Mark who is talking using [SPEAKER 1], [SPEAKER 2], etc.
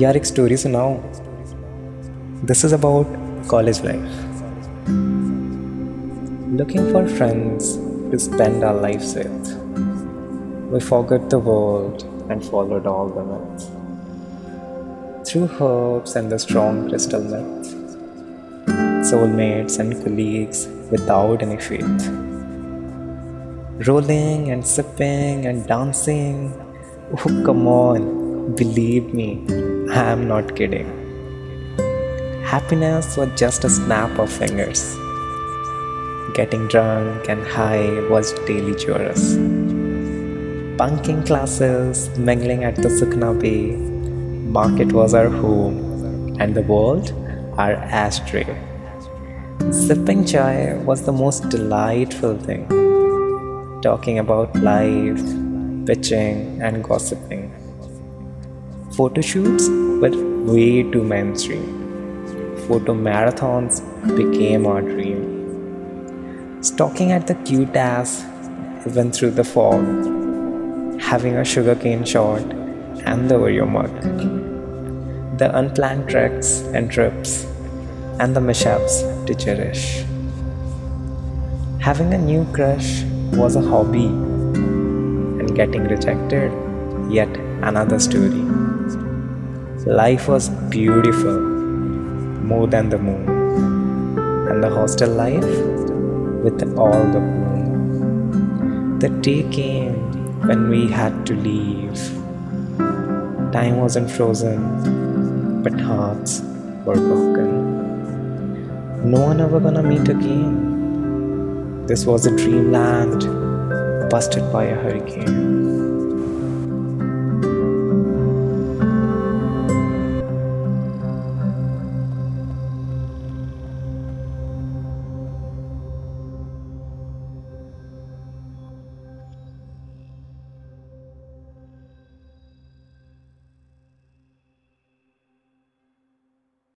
[SPEAKER 1] यार एक स्टोरी सुनाओ this is about college life looking for friends to spend our lives with. We forgot the world and followed all the myths. Through herbs and the strong crystal myths, soulmates and colleagues without any faith. Rolling and sipping and dancing. Oh, come on, believe me, I am not kidding. Happiness was just a snap of fingers. Getting drunk and high was daily chorus. Bunking classes, mingling at the Sukna Bay. Market was our home, and the world our ashtray. Sipping chai was the most delightful thing. Talking about life, pitching, and gossiping. Photo shoots were way too mainstream. Photo marathons became our dream stalking at the cute ass even through the fog, having a sugarcane shot and the Oreo mug. The unplanned treks and trips and the mishaps to cherish. Having a new crush was a hobby, and getting rejected, yet another story. Life was beautiful, more than the moon, and the hostel life with all the gloom. The day came when we had to leave. Time wasn't frozen, but hearts were broken. No one ever gonna meet again. This was a dreamland busted by a hurricane.